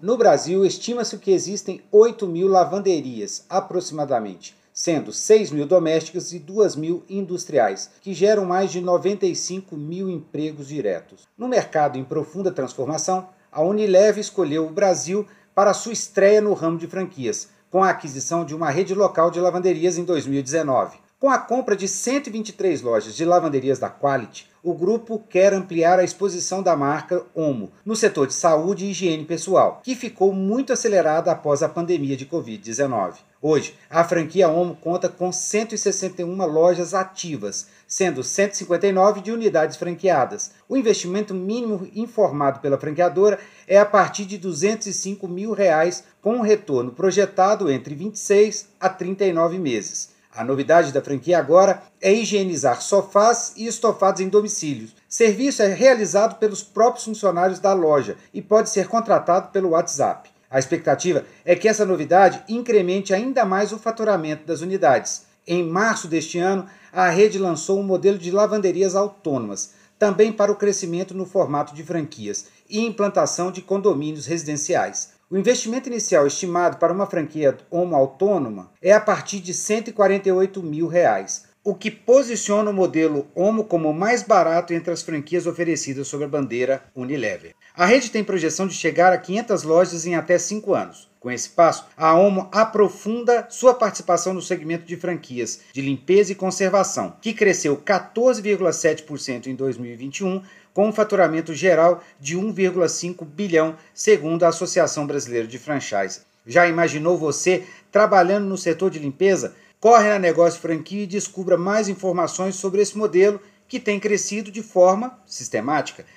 No Brasil, estima-se que existem 8 mil lavanderias, aproximadamente, sendo 6 mil domésticas e 2 mil industriais, que geram mais de 95 mil empregos diretos. No mercado em profunda transformação, a Unilever escolheu o Brasil para sua estreia no ramo de franquias, com a aquisição de uma rede local de lavanderias em 2019. Com a compra de 123 lojas de lavanderias da Quality, o grupo quer ampliar a exposição da marca Omo no setor de saúde e higiene pessoal, que ficou muito acelerada após a pandemia de Covid-19. Hoje, a franquia Omo conta com 161 lojas ativas, sendo 159 de unidades franqueadas. O investimento mínimo informado pela franqueadora é a partir de 205 mil reais, com um retorno projetado entre 26 a 39 meses. A novidade da franquia agora é higienizar sofás e estofados em domicílios. Serviço é realizado pelos próprios funcionários da loja e pode ser contratado pelo WhatsApp. A expectativa é que essa novidade incremente ainda mais o faturamento das unidades. Em março deste ano, a rede lançou um modelo de lavanderias autônomas, também para o crescimento no formato de franquias e implantação de condomínios residenciais. O investimento inicial estimado para uma franquia Homo autônoma é a partir de 148 mil reais, o que posiciona o modelo Homo como mais barato entre as franquias oferecidas sob a bandeira Unilever. A rede tem projeção de chegar a 500 lojas em até 5 anos. Com esse passo, a Homo aprofunda sua participação no segmento de franquias de limpeza e conservação, que cresceu 14,7% em 2021 com um faturamento geral de 1,5 bilhão, segundo a Associação Brasileira de Franchise. Já imaginou você trabalhando no setor de limpeza? Corre na Negócio Franquia e descubra mais informações sobre esse modelo que tem crescido de forma sistemática.